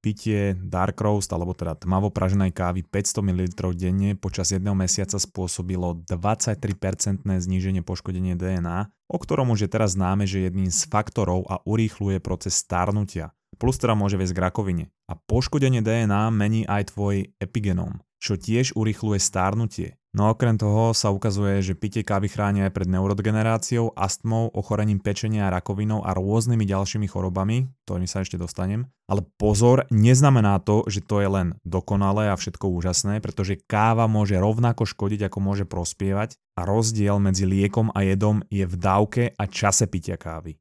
pitie dark roast, alebo teda tmavo praženej kávy 500 ml denne počas jedného mesiaca spôsobilo 23% zníženie poškodenie DNA, o ktorom už je teraz známe, že je jedným z faktorov a urýchluje proces starnutia. Plus teda môže viesť k rakovine. A poškodenie DNA mení aj tvoj epigenóm, čo tiež urýchluje starnutie. No okrem toho sa ukazuje, že pitie kávy chráni aj pred neurodegeneráciou, astmou, ochorením pečenia, rakovinou a rôznymi ďalšími chorobami, ktorým sa ešte dostanem. Ale pozor, neznamená to, že to je len dokonalé a všetko úžasné, pretože káva môže rovnako škodiť, ako môže prospievať a rozdiel medzi liekom a jedom je v dávke a čase pitia kávy.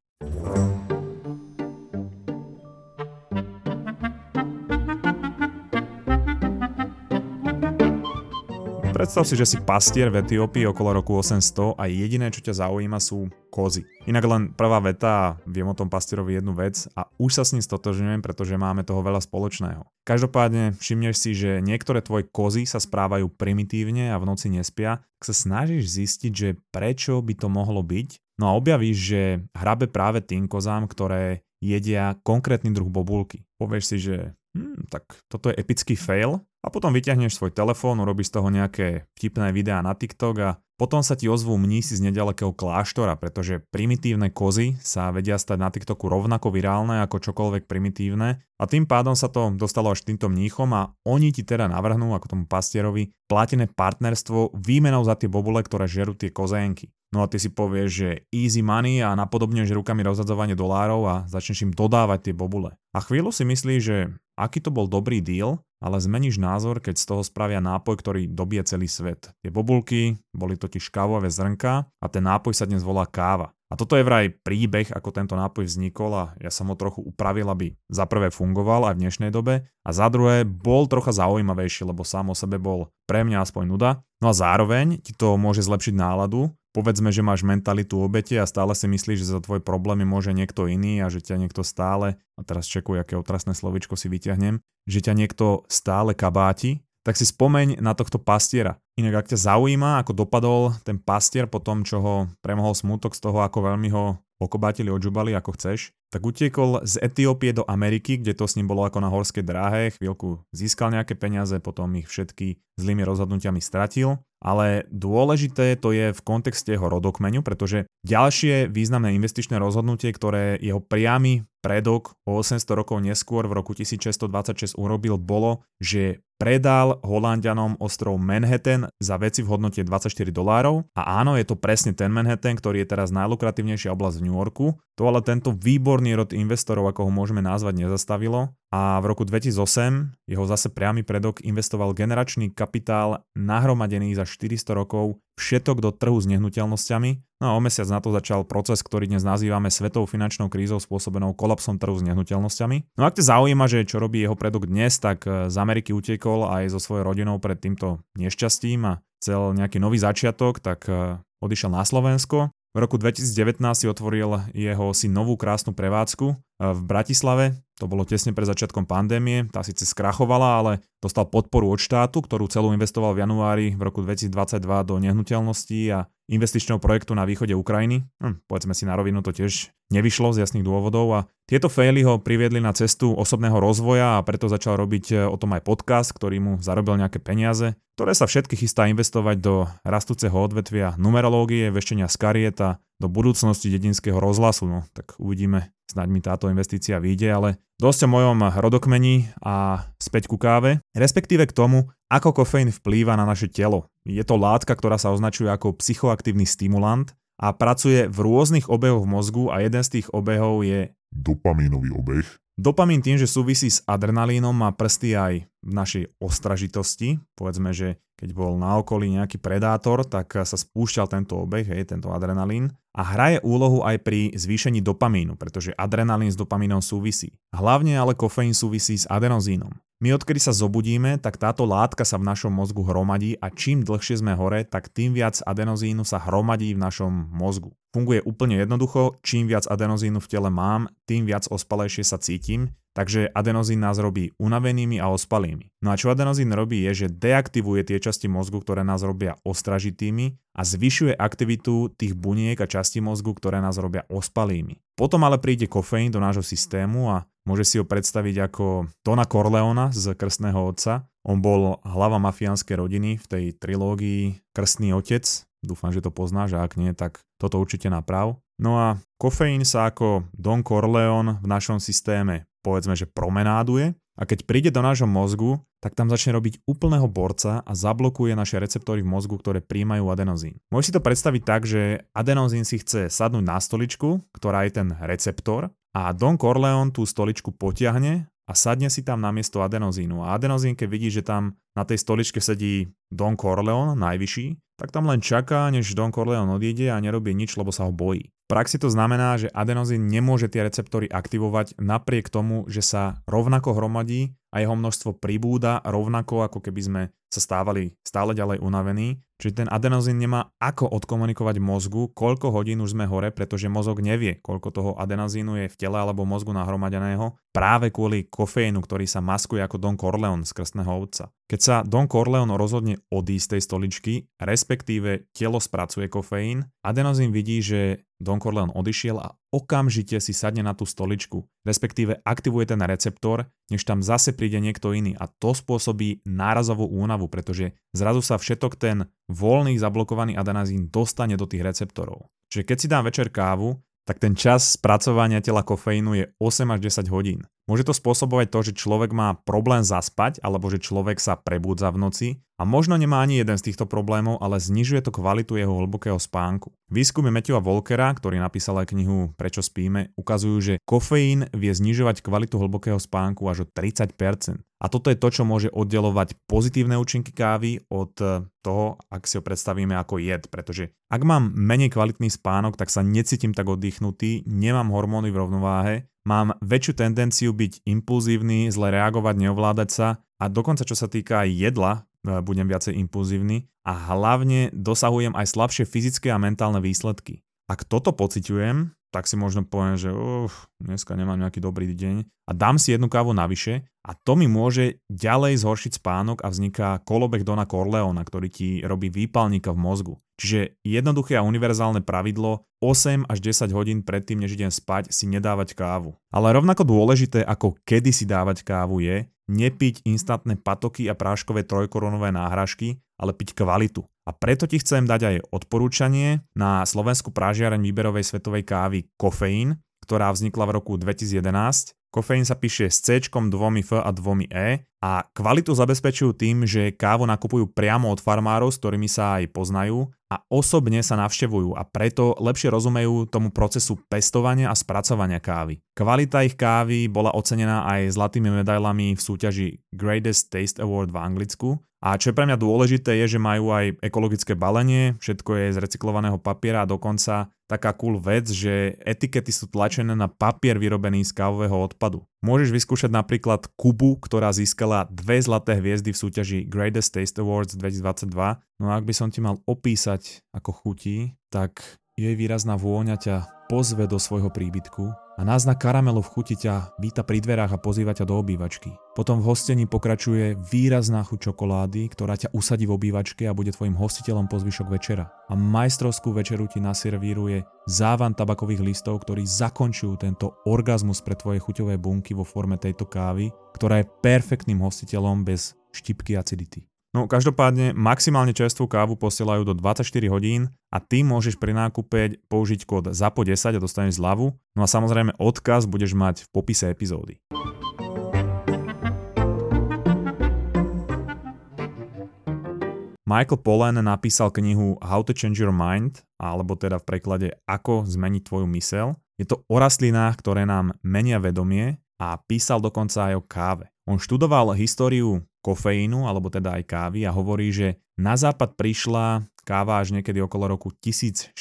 Predstav si, že si pastier v Etiópii okolo roku 800 a jediné, čo ťa zaujíma sú kozy. Inak len prvá veta viem o tom pastierovi jednu vec a už sa s ním stotožňujem, pretože máme toho veľa spoločného. Každopádne všimneš si, že niektoré tvoje kozy sa správajú primitívne a v noci nespia, ak sa snažíš zistiť, že prečo by to mohlo byť, no a objavíš, že hrabe práve tým kozám, ktoré jedia konkrétny druh bobulky. Povieš si, že hm, tak toto je epický fail, a potom vyťahneš svoj telefón, urobíš z toho nejaké vtipné videá na TikTok a potom sa ti ozvú mnísi z nedalekého kláštora, pretože primitívne kozy sa vedia stať na TikToku rovnako virálne ako čokoľvek primitívne a tým pádom sa to dostalo až týmto mníchom a oni ti teda navrhnú, ako tomu pastierovi, platené partnerstvo výmenou za tie bobule, ktoré žerú tie kozénky. No a ty si povieš, že easy money a napodobňuješ rukami rozhadzovanie dolárov a začneš im dodávať tie bobule. A chvíľu si myslíš, že aký to bol dobrý deal, ale zmeníš názor, keď z toho spravia nápoj, ktorý dobie celý svet. Tie bobulky boli totiž kávové zrnka a ten nápoj sa dnes volá káva. A toto je vraj príbeh, ako tento nápoj vznikol a ja som ho trochu upravil, aby za prvé fungoval aj v dnešnej dobe a za druhé bol trocha zaujímavejší, lebo sám o sebe bol pre mňa aspoň nuda. No a zároveň ti to môže zlepšiť náladu, povedzme, že máš mentalitu obete a stále si myslíš, že za tvoj problémy môže niekto iný a že ťa niekto stále, a teraz čekuj, aké otrasné slovičko si vyťahnem, že ťa niekto stále kabáti, tak si spomeň na tohto pastiera. Inak ak ťa zaujíma, ako dopadol ten pastier po tom, čo ho premohol smutok z toho, ako veľmi ho okobátili, odžubali, ako chceš, tak utiekol z Etiópie do Ameriky, kde to s ním bolo ako na horskej dráhe, chvíľku získal nejaké peniaze, potom ich všetky zlými rozhodnutiami stratil. Ale dôležité to je v kontexte jeho rodokmeňu, pretože ďalšie významné investičné rozhodnutie, ktoré jeho priamy predok o 800 rokov neskôr v roku 1626 urobil, bolo, že predal Holandianom ostrov Manhattan za veci v hodnote 24 dolárov. A áno, je to presne ten Manhattan, ktorý je teraz najlukratívnejšia oblasť v New Yorku. To ale tento výborný rod investorov, ako ho môžeme nazvať, nezastavilo. A v roku 2008 jeho zase priamy predok investoval generačný kapitál nahromadený za 400 rokov všetok do trhu s nehnuteľnosťami. No a o mesiac na to začal proces, ktorý dnes nazývame svetovou finančnou krízou spôsobenou kolapsom trhu s nehnuteľnosťami. No ak te zaujíma, že čo robí jeho predok dnes, tak z Ameriky utiekol aj so svojou rodinou pred týmto nešťastím a chcel nejaký nový začiatok, tak eh, odišiel na Slovensko. V roku 2019 si otvoril jeho si novú krásnu prevádzku eh, v Bratislave. To bolo tesne pred začiatkom pandémie, tá síce skrachovala, ale dostal podporu od štátu, ktorú celú investoval v januári v roku 2022 do nehnuteľností a investičného projektu na východe Ukrajiny. Hm, povedzme si na rovinu, to tiež nevyšlo z jasných dôvodov a tieto faily ho priviedli na cestu osobného rozvoja a preto začal robiť e, o tom aj podcast, ktorý mu zarobil nejaké peniaze, ktoré sa všetky chystá investovať do rastúceho odvetvia numerológie, vešenia z karieta, do budúcnosti dedinského rozhlasu. No, tak uvidíme, snáď mi táto investícia vyjde, ale dosť o mojom rodokmeni a späť ku káve, respektíve k tomu, ako kofeín vplýva na naše telo. Je to látka, ktorá sa označuje ako psychoaktívny stimulant a pracuje v rôznych obehoch mozgu a jeden z tých obehov je dopamínový obeh. Dopamín tým, že súvisí s adrenalínom, má prsty aj v našej ostražitosti. Povedzme, že keď bol na okolí nejaký predátor, tak sa spúšťal tento obeh, hej, tento adrenalín. A hraje úlohu aj pri zvýšení dopamínu, pretože adrenalín s dopamínom súvisí. Hlavne ale kofeín súvisí s adenozínom. My odkedy sa zobudíme, tak táto látka sa v našom mozgu hromadí a čím dlhšie sme hore, tak tým viac adenozínu sa hromadí v našom mozgu. Funguje úplne jednoducho, čím viac adenozínu v tele mám, tým viac ospalejšie sa cítim, takže adenozín nás robí unavenými a ospalými. No a čo adenozín robí je, že deaktivuje tie časti mozgu, ktoré nás robia ostražitými a zvyšuje aktivitu tých buniek a častí mozgu, ktoré nás robia ospalými. Potom ale príde kofeín do nášho systému a môže si ho predstaviť ako Dona Corleona z Krstného otca. On bol hlava mafiánskej rodiny v tej trilógii Krstný otec, Dúfam, že to poznáš a ak nie, tak toto určite naprav. No a kofeín sa ako Don Corleone v našom systéme povedzme, že promenáduje a keď príde do nášho mozgu, tak tam začne robiť úplného borca a zablokuje naše receptory v mozgu, ktoré príjmajú adenozín. Môžeš si to predstaviť tak, že adenozín si chce sadnúť na stoličku, ktorá je ten receptor a Don Corleone tú stoličku potiahne a sadne si tam namiesto adenozínu. A adenozín, keď vidí, že tam na tej stoličke sedí Don Corleone, najvyšší, tak tam len čaká, než Don Corleone odíde a nerobí nič, lebo sa ho bojí. Praxi to znamená, že adenozín nemôže tie receptory aktivovať napriek tomu, že sa rovnako hromadí a jeho množstvo pribúda rovnako ako keby sme sa stávali stále ďalej unavení. Čiže ten adenozín nemá ako odkomunikovať mozgu, koľko hodín už sme hore, pretože mozog nevie, koľko toho adenozínu je v tele alebo mozgu nahromadeného, práve kvôli kofeínu, ktorý sa maskuje ako Don Corleone z krstného ovca. Keď sa Don Corleone rozhodne odísť z tej stoličky, respektíve telo spracuje kofeín, adenozín vidí, že Don Corleone odišiel a okamžite si sadne na tú stoličku, respektíve aktivuje ten receptor, než tam zase príde niekto iný a to spôsobí nárazovú únavu, pretože zrazu sa všetok ten voľný zablokovaný adenazín dostane do tých receptorov. Čiže keď si dám večer kávu, tak ten čas spracovania tela kofeínu je 8 až 10 hodín. Môže to spôsobovať to, že človek má problém zaspať alebo že človek sa prebúdza v noci a možno nemá ani jeden z týchto problémov, ale znižuje to kvalitu jeho hlbokého spánku. Výskumy Matthewa Volkera, ktorý napísal aj knihu Prečo spíme, ukazujú, že kofeín vie znižovať kvalitu hlbokého spánku až o 30%. A toto je to, čo môže oddelovať pozitívne účinky kávy od toho, ak si ho predstavíme ako jed, pretože ak mám menej kvalitný spánok, tak sa necítim tak oddychnutý, nemám hormóny v rovnováhe, mám väčšiu tendenciu byť impulzívny, zle reagovať, neovládať sa a dokonca čo sa týka jedla, e, budem viacej impulzívny a hlavne dosahujem aj slabšie fyzické a mentálne výsledky. Ak toto pociťujem, tak si možno poviem, že uf, dneska nemám nejaký dobrý deň a dám si jednu kávu navyše a to mi môže ďalej zhoršiť spánok a vzniká kolobek Dona Corleona, ktorý ti robí výpalníka v mozgu. Čiže jednoduché a univerzálne pravidlo 8 až 10 hodín predtým, než idem spať, si nedávať kávu. Ale rovnako dôležité, ako kedy si dávať kávu je, nepiť instantné patoky a práškové trojkorunové náhražky, ale piť kvalitu. A preto ti chcem dať aj odporúčanie na Slovensku prážiareň výberovej svetovej kávy Kofeín, ktorá vznikla v roku 2011. Kofeín sa píše s C, dvomi F a dvomi E a kvalitu zabezpečujú tým, že kávu nakupujú priamo od farmárov, s ktorými sa aj poznajú a osobne sa navštevujú a preto lepšie rozumejú tomu procesu pestovania a spracovania kávy. Kvalita ich kávy bola ocenená aj zlatými medailami v súťaži Greatest Taste Award v Anglicku a čo je pre mňa dôležité je, že majú aj ekologické balenie, všetko je z recyklovaného papiera a dokonca taká cool vec, že etikety sú tlačené na papier vyrobený z kávového odpadu. Môžeš vyskúšať napríklad Kubu, ktorá získala dve zlaté hviezdy v súťaži Greatest Taste Awards 2022. No a ak by som ti mal opísať, ako chutí, tak jej výrazná vôňa ťa pozve do svojho príbytku a náznak karamelu v chuti ťa víta pri dverách a pozýva ťa do obývačky. Potom v hostení pokračuje výrazná chuť čokolády, ktorá ťa usadí v obývačke a bude tvojim hostiteľom po zvyšok večera. A majstrovskú večeru ti naservíruje závan tabakových listov, ktorí zakončujú tento orgazmus pre tvoje chuťové bunky vo forme tejto kávy, ktorá je perfektným hostiteľom bez štipky acidity. No každopádne maximálne čerstvú kávu posielajú do 24 hodín a ty môžeš pri nákupe použiť kód ZAPO10 a dostaneš zľavu. No a samozrejme odkaz budeš mať v popise epizódy. Michael Pollan napísal knihu How to Change Your Mind, alebo teda v preklade Ako zmeniť tvoju mysel. Je to o rastlinách, ktoré nám menia vedomie a písal dokonca aj o káve. On študoval históriu kofeínu, alebo teda aj kávy a hovorí, že na západ prišla káva až niekedy okolo roku 1650,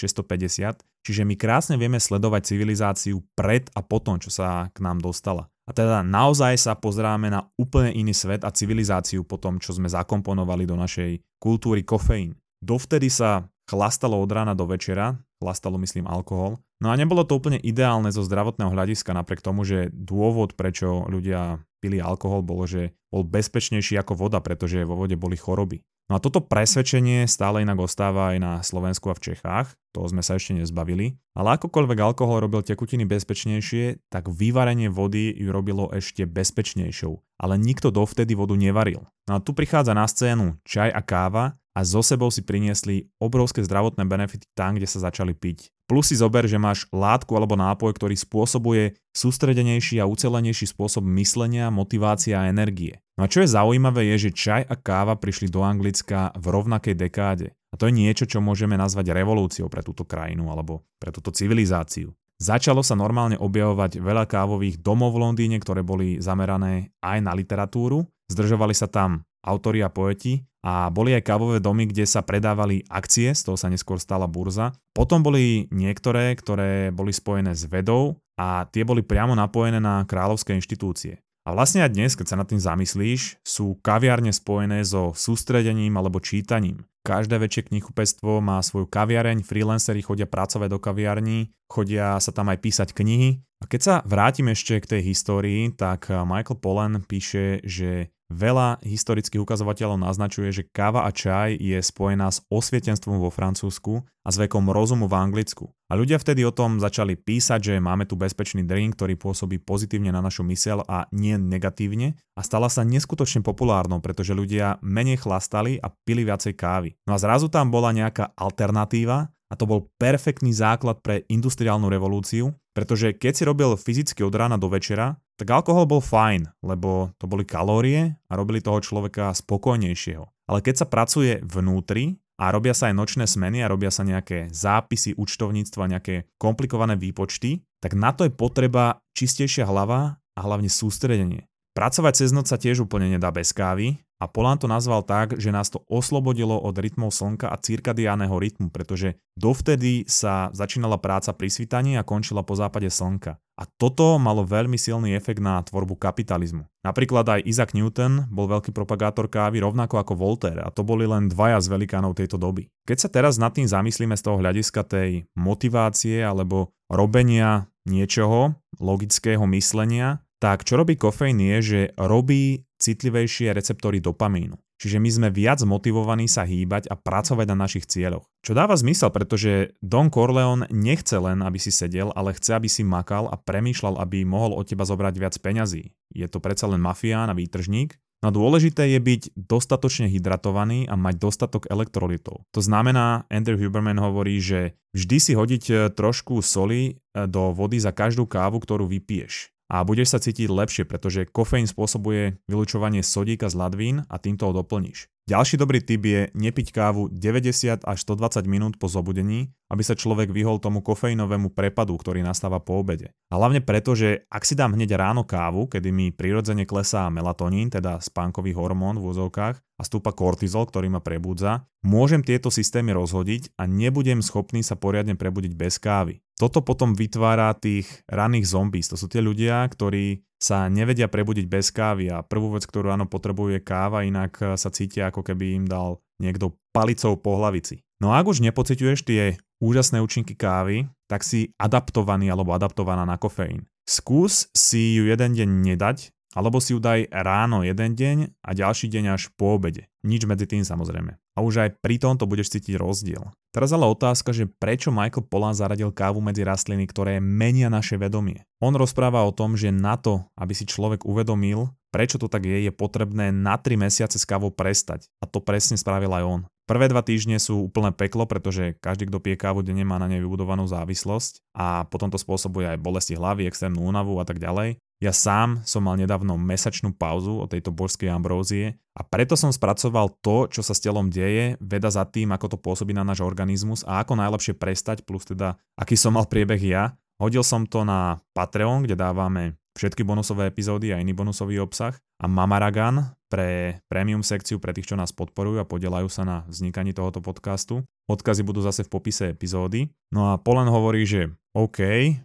čiže my krásne vieme sledovať civilizáciu pred a potom, čo sa k nám dostala. A teda naozaj sa pozráme na úplne iný svet a civilizáciu po tom, čo sme zakomponovali do našej kultúry kofeín. Dovtedy sa chlastalo od rána do večera, chlastalo myslím alkohol. No a nebolo to úplne ideálne zo zdravotného hľadiska, napriek tomu, že dôvod, prečo ľudia pili alkohol, bolo, že bol bezpečnejší ako voda, pretože vo vode boli choroby. No a toto presvedčenie stále inak ostáva aj na Slovensku a v Čechách, toho sme sa ešte nezbavili, ale akokoľvek alkohol robil tekutiny bezpečnejšie, tak vyvarenie vody ju robilo ešte bezpečnejšou, ale nikto dovtedy vodu nevaril. No a tu prichádza na scénu čaj a káva a so sebou si priniesli obrovské zdravotné benefity tam, kde sa začali piť. Plus si zober, že máš látku alebo nápoj, ktorý spôsobuje sústredenejší a ucelenejší spôsob myslenia, motivácia a energie. No a čo je zaujímavé je, že čaj a káva prišli do Anglicka v rovnakej dekáde. A to je niečo, čo môžeme nazvať revolúciou pre túto krajinu alebo pre túto civilizáciu. Začalo sa normálne objavovať veľa kávových domov v Londýne, ktoré boli zamerané aj na literatúru. Zdržovali sa tam autori a poeti a boli aj kávové domy, kde sa predávali akcie, z toho sa neskôr stala burza. Potom boli niektoré, ktoré boli spojené s vedou a tie boli priamo napojené na kráľovské inštitúcie. A vlastne aj dnes, keď sa nad tým zamyslíš, sú kaviárne spojené so sústredením alebo čítaním. Každé väčšie knihupectvo má svoju kaviareň, freelanceri chodia pracovať do kaviarní, chodia sa tam aj písať knihy. A keď sa vrátim ešte k tej histórii, tak Michael Pollan píše, že Veľa historických ukazovateľov naznačuje, že káva a čaj je spojená s osvietenstvom vo Francúzsku a s vekom rozumu v Anglicku. A ľudia vtedy o tom začali písať, že máme tu bezpečný drink, ktorý pôsobí pozitívne na našu mysel a nie negatívne a stala sa neskutočne populárnou, pretože ľudia menej chlastali a pili viacej kávy. No a zrazu tam bola nejaká alternatíva a to bol perfektný základ pre industriálnu revolúciu, pretože keď si robil fyzicky od rána do večera, tak alkohol bol fajn, lebo to boli kalórie a robili toho človeka spokojnejšieho. Ale keď sa pracuje vnútri a robia sa aj nočné smeny a robia sa nejaké zápisy, účtovníctva, nejaké komplikované výpočty, tak na to je potreba čistejšia hlava a hlavne sústredenie. Pracovať cez noc sa tiež úplne nedá bez kávy a Polán to nazval tak, že nás to oslobodilo od rytmov slnka a cirkadiáneho rytmu, pretože dovtedy sa začínala práca pri svitaní a končila po západe slnka. A toto malo veľmi silný efekt na tvorbu kapitalizmu. Napríklad aj Isaac Newton bol veľký propagátor kávy rovnako ako Voltaire a to boli len dvaja z velikánov tejto doby. Keď sa teraz nad tým zamyslíme z toho hľadiska tej motivácie alebo robenia niečoho, logického myslenia, tak čo robí kofeín je, že robí citlivejšie receptory dopamínu. Čiže my sme viac motivovaní sa hýbať a pracovať na našich cieľoch. Čo dáva zmysel, pretože Don Corleone nechce len, aby si sedel, ale chce, aby si makal a premýšľal, aby mohol od teba zobrať viac peňazí. Je to predsa len mafián a výtržník, No dôležité je byť dostatočne hydratovaný a mať dostatok elektrolitov. To znamená, Andrew Huberman hovorí, že vždy si hodiť e, trošku soli e, do vody za každú kávu, ktorú vypiješ a budeš sa cítiť lepšie, pretože kofeín spôsobuje vylučovanie sodíka z ladvín a týmto ho doplníš. Ďalší dobrý tip je nepiť kávu 90 až 120 minút po zobudení, aby sa človek vyhol tomu kofeínovému prepadu, ktorý nastáva po obede. A hlavne preto, že ak si dám hneď ráno kávu, kedy mi prirodzene klesá melatonín, teda spánkový hormón v úzovkách, a stúpa kortizol, ktorý ma prebudza, môžem tieto systémy rozhodiť a nebudem schopný sa poriadne prebudiť bez kávy. Toto potom vytvára tých raných zombies. To sú tie ľudia, ktorí sa nevedia prebudiť bez kávy a prvú vec, ktorú áno potrebuje káva, inak sa cítia ako keby im dal niekto palicou po hlavici. No a ak už nepociťuješ tie úžasné účinky kávy, tak si adaptovaný alebo adaptovaná na kofeín. Skús si ju jeden deň nedať alebo si ju daj ráno jeden deň a ďalší deň až po obede. Nič medzi tým samozrejme. A už aj pri tomto budeš cítiť rozdiel. Teraz ale otázka, že prečo Michael Pollan zaradil kávu medzi rastliny, ktoré menia naše vedomie. On rozpráva o tom, že na to, aby si človek uvedomil, prečo to tak je, je potrebné na 3 mesiace s kávou prestať. A to presne spravil aj on. Prvé dva týždne sú úplné peklo, pretože každý, kto pije kávu denne, má na nej vybudovanú závislosť a potom to spôsobuje aj bolesti hlavy, extrémnu únavu a tak ďalej. Ja sám som mal nedávno mesačnú pauzu od tejto božskej ambrózie a preto som spracoval to, čo sa s telom deje, veda za tým, ako to pôsobí na náš organizmus a ako najlepšie prestať, plus teda aký som mal priebeh ja. Hodil som to na Patreon, kde dávame všetky bonusové epizódy a iný bonusový obsah a Mamaragan pre premium sekciu pre tých, čo nás podporujú a podielajú sa na vznikaní tohoto podcastu. Odkazy budú zase v popise epizódy. No a Polen hovorí, že OK,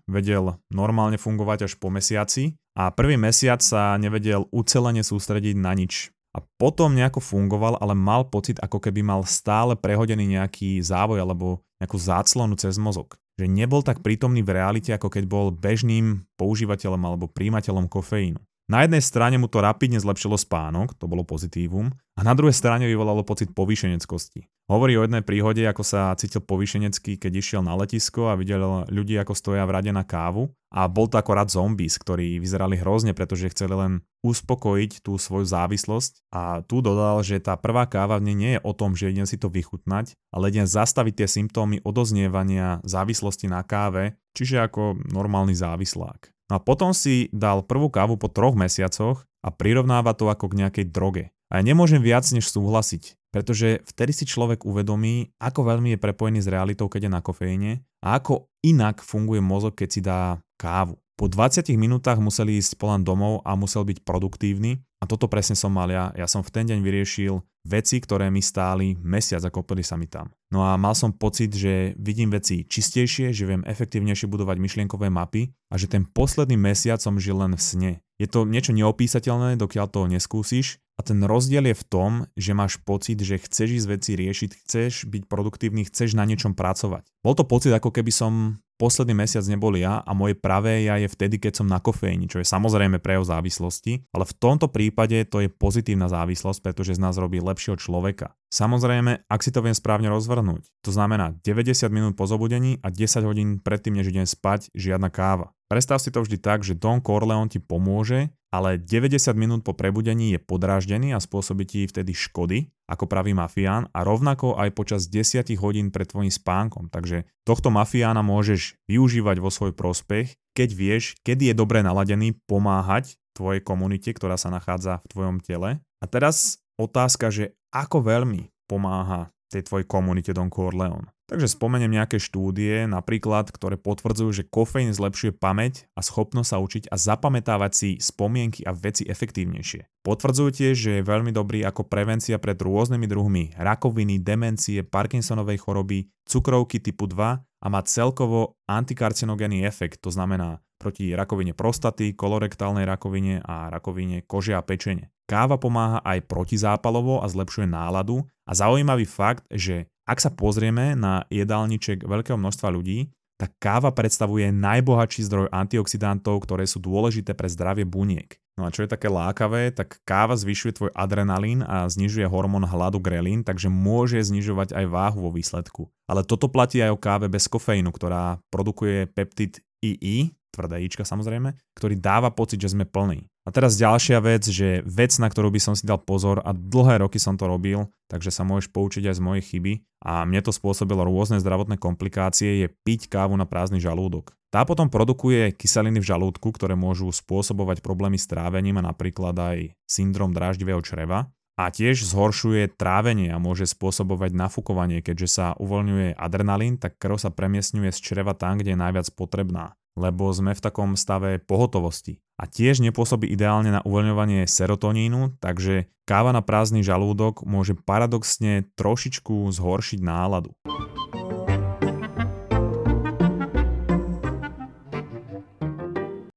vedel normálne fungovať až po mesiaci a prvý mesiac sa nevedel ucelene sústrediť na nič. a potom nejako fungoval, ale mal pocit, ako keby mal stále prehodený nejaký závoj alebo nejakú záclonu cez mozog. Že nebol tak prítomný v realite, ako keď bol bežným používateľom alebo príjimateľom kofeínu. Na jednej strane mu to rapidne zlepšilo spánok, to bolo pozitívum, a na druhej strane vyvolalo pocit povýšeneckosti. Hovorí o jednej príhode, ako sa cítil povýšenecký, keď išiel na letisko a videl ľudí, ako stoja v rade na kávu. A bol to ako rad zombies, ktorí vyzerali hrozne, pretože chceli len uspokojiť tú svoju závislosť. A tu dodal, že tá prvá káva v nej nie je o tom, že idem si to vychutnať, ale idem zastaviť tie symptómy odoznievania závislosti na káve, čiže ako normálny závislák. No a potom si dal prvú kávu po troch mesiacoch a prirovnáva to ako k nejakej droge. A ja nemôžem viac než súhlasiť, pretože vtedy si človek uvedomí, ako veľmi je prepojený s realitou, keď je na kofeíne a ako inak funguje mozog, keď si dá kávu. Po 20 minútach museli ísť Polan domov a musel byť produktívny a toto presne som mal ja. Ja som v ten deň vyriešil veci, ktoré mi stáli mesiac a kopili sa mi tam. No a mal som pocit, že vidím veci čistejšie, že viem efektívnejšie budovať myšlienkové mapy a že ten posledný mesiac som žil len v sne. Je to niečo neopísateľné, dokiaľ to neskúsiš a ten rozdiel je v tom, že máš pocit, že chceš ísť veci riešiť, chceš byť produktívny, chceš na niečom pracovať. Bol to pocit, ako keby som posledný mesiac nebol ja a moje pravé ja je vtedy, keď som na kofeíne, čo je samozrejme prejav závislosti, ale v tomto prípade to je pozitívna závislosť, pretože z nás robí lepšieho človeka. Samozrejme, ak si to viem správne rozvrhnúť, to znamená 90 minút po zobudení a 10 hodín predtým, než idem spať, žiadna káva. Predstav si to vždy tak, že Don Corleone ti pomôže, ale 90 minút po prebudení je podráždený a spôsobí ti vtedy škody, ako pravý mafián a rovnako aj počas 10 hodín pred tvojim spánkom. Takže tohto mafiána môžeš využívať vo svoj prospech, keď vieš, kedy je dobre naladený pomáhať tvojej komunite, ktorá sa nachádza v tvojom tele. A teraz otázka, že ako veľmi pomáha tej tvojej komunite Don Corleone. Takže spomeniem nejaké štúdie, napríklad, ktoré potvrdzujú, že kofeín zlepšuje pamäť a schopnosť sa učiť a zapamätávať si spomienky a veci efektívnejšie. Potvrdzujú tiež, že je veľmi dobrý ako prevencia pred rôznymi druhmi rakoviny, demencie, Parkinsonovej choroby, cukrovky typu 2 a má celkovo antikarcinogénny efekt, to znamená proti rakovine prostaty, kolorektálnej rakovine a rakovine kože a pečene. Káva pomáha aj protizápalovo a zlepšuje náladu a zaujímavý fakt, že ak sa pozrieme na jedálniček veľkého množstva ľudí, tak káva predstavuje najbohatší zdroj antioxidantov, ktoré sú dôležité pre zdravie buniek. No a čo je také lákavé, tak káva zvyšuje tvoj adrenalín a znižuje hormón hladu grelín, takže môže znižovať aj váhu vo výsledku. Ale toto platí aj o káve bez kofeínu, ktorá produkuje peptid II, tvrdé ička samozrejme, ktorý dáva pocit, že sme plní. A teraz ďalšia vec, že vec, na ktorú by som si dal pozor a dlhé roky som to robil, takže sa môžeš poučiť aj z mojej chyby a mne to spôsobilo rôzne zdravotné komplikácie, je piť kávu na prázdny žalúdok. Tá potom produkuje kyseliny v žalúdku, ktoré môžu spôsobovať problémy s trávením a napríklad aj syndrom dráždivého čreva. A tiež zhoršuje trávenie a môže spôsobovať nafúkovanie, keďže sa uvoľňuje adrenalín, tak krv sa premiesňuje z čreva tam, kde je najviac potrebná lebo sme v takom stave pohotovosti. A tiež nepôsobí ideálne na uvoľňovanie serotonínu, takže káva na prázdny žalúdok môže paradoxne trošičku zhoršiť náladu.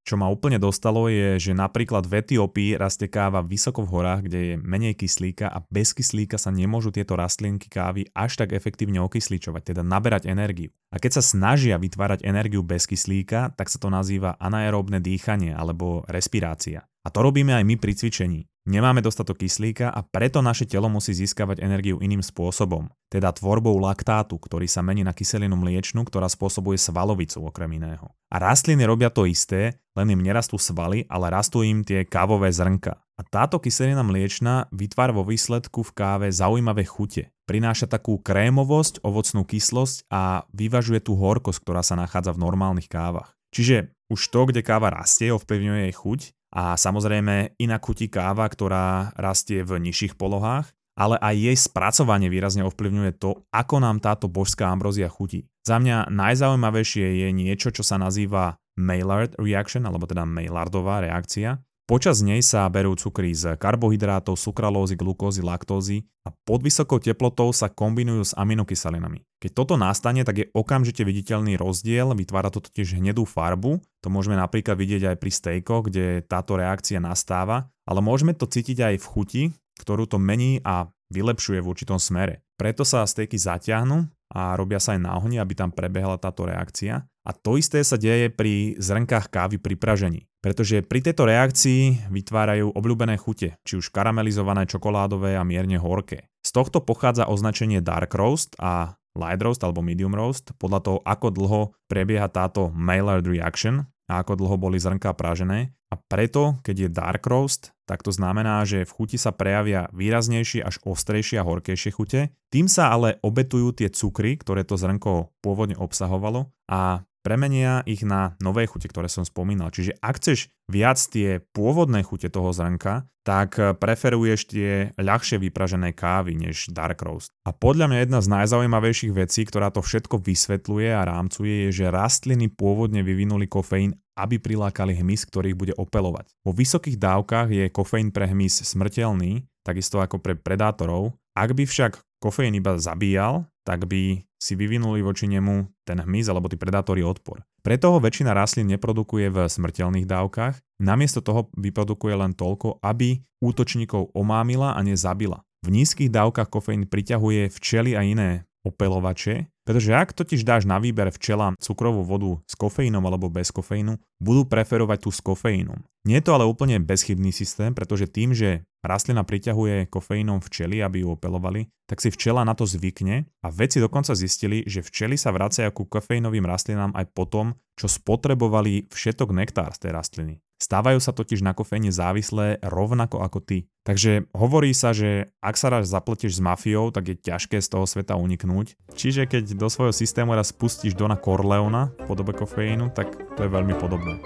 Čo ma úplne dostalo je, že napríklad v Etiópii rastie káva vysoko v horách, kde je menej kyslíka a bez kyslíka sa nemôžu tieto rastlinky kávy až tak efektívne okysličovať, teda naberať energiu. A keď sa snažia vytvárať energiu bez kyslíka, tak sa to nazýva anaeróbne dýchanie alebo respirácia. A to robíme aj my pri cvičení. Nemáme dostatok kyslíka a preto naše telo musí získavať energiu iným spôsobom, teda tvorbou laktátu, ktorý sa mení na kyselinu mliečnu, ktorá spôsobuje svalovicu okrem iného. A rastliny robia to isté, len im nerastú svaly, ale rastú im tie kávové zrnka. A táto kyselina mliečna vytvára vo výsledku v káve zaujímavé chute. Prináša takú krémovosť, ovocnú kyslosť a vyvažuje tú horkosť, ktorá sa nachádza v normálnych kávach. Čiže už to, kde káva rastie, ovplyvňuje jej chuť a samozrejme iná chutí káva, ktorá rastie v nižších polohách, ale aj jej spracovanie výrazne ovplyvňuje to, ako nám táto božská ambrozia chutí. Za mňa najzaujímavejšie je niečo, čo sa nazýva Maillard reaction, alebo teda Maillardová reakcia. Počas nej sa berú cukry z karbohydrátov, sukralózy, glukózy, laktózy a pod vysokou teplotou sa kombinujú s aminokyselinami. Keď toto nastane, tak je okamžite viditeľný rozdiel, vytvára to totiž hnedú farbu, to môžeme napríklad vidieť aj pri stejkoch, kde táto reakcia nastáva, ale môžeme to cítiť aj v chuti, ktorú to mení a vylepšuje v určitom smere. Preto sa stejky zaťahnú a robia sa aj na ohni, aby tam prebehla táto reakcia. A to isté sa deje pri zrnkách kávy pri pražení. Pretože pri tejto reakcii vytvárajú obľúbené chute, či už karamelizované, čokoládové a mierne horké. Z tohto pochádza označenie dark roast a light roast alebo medium roast podľa toho, ako dlho prebieha táto Maillard reaction a ako dlho boli zrnká pražené. A preto, keď je dark roast, tak to znamená, že v chuti sa prejavia výraznejšie až ostrejšie a horkejšie chute. Tým sa ale obetujú tie cukry, ktoré to zrnko pôvodne obsahovalo a premenia ich na nové chute, ktoré som spomínal. Čiže ak chceš viac tie pôvodné chute toho zrnka, tak preferuješ tie ľahšie vypražené kávy než dark roast. A podľa mňa jedna z najzaujímavejších vecí, ktorá to všetko vysvetľuje a rámcuje, je, že rastliny pôvodne vyvinuli kofeín, aby prilákali hmyz, ktorých bude opelovať. Vo vysokých dávkach je kofeín pre hmyz smrteľný, takisto ako pre predátorov. Ak by však kofeín iba zabíjal, tak by si vyvinuli voči nemu ten hmyz alebo tí predátori odpor. Preto ho väčšina rastlín neprodukuje v smrteľných dávkach, namiesto toho vyprodukuje len toľko, aby útočníkov omámila a nezabila. V nízkych dávkach kofeín priťahuje včely a iné opelovače, pretože ak totiž dáš na výber včelám cukrovú vodu s kofeínom alebo bez kofeínu, budú preferovať tú s kofeínom. Nie je to ale úplne bezchybný systém, pretože tým, že rastlina priťahuje kofeínom včely, aby ju opelovali, tak si včela na to zvykne a vedci dokonca zistili, že včely sa vracajú ku kofeínovým rastlinám aj potom, čo spotrebovali všetok nektár z tej rastliny. Stávajú sa totiž na kofeíne závislé rovnako ako ty. Takže hovorí sa, že ak sa raz zapletieš s mafiou, tak je ťažké z toho sveta uniknúť. Čiže keď do svojho systému raz spustíš Dona Corleona v podobe kofeínu, tak to je veľmi podobné.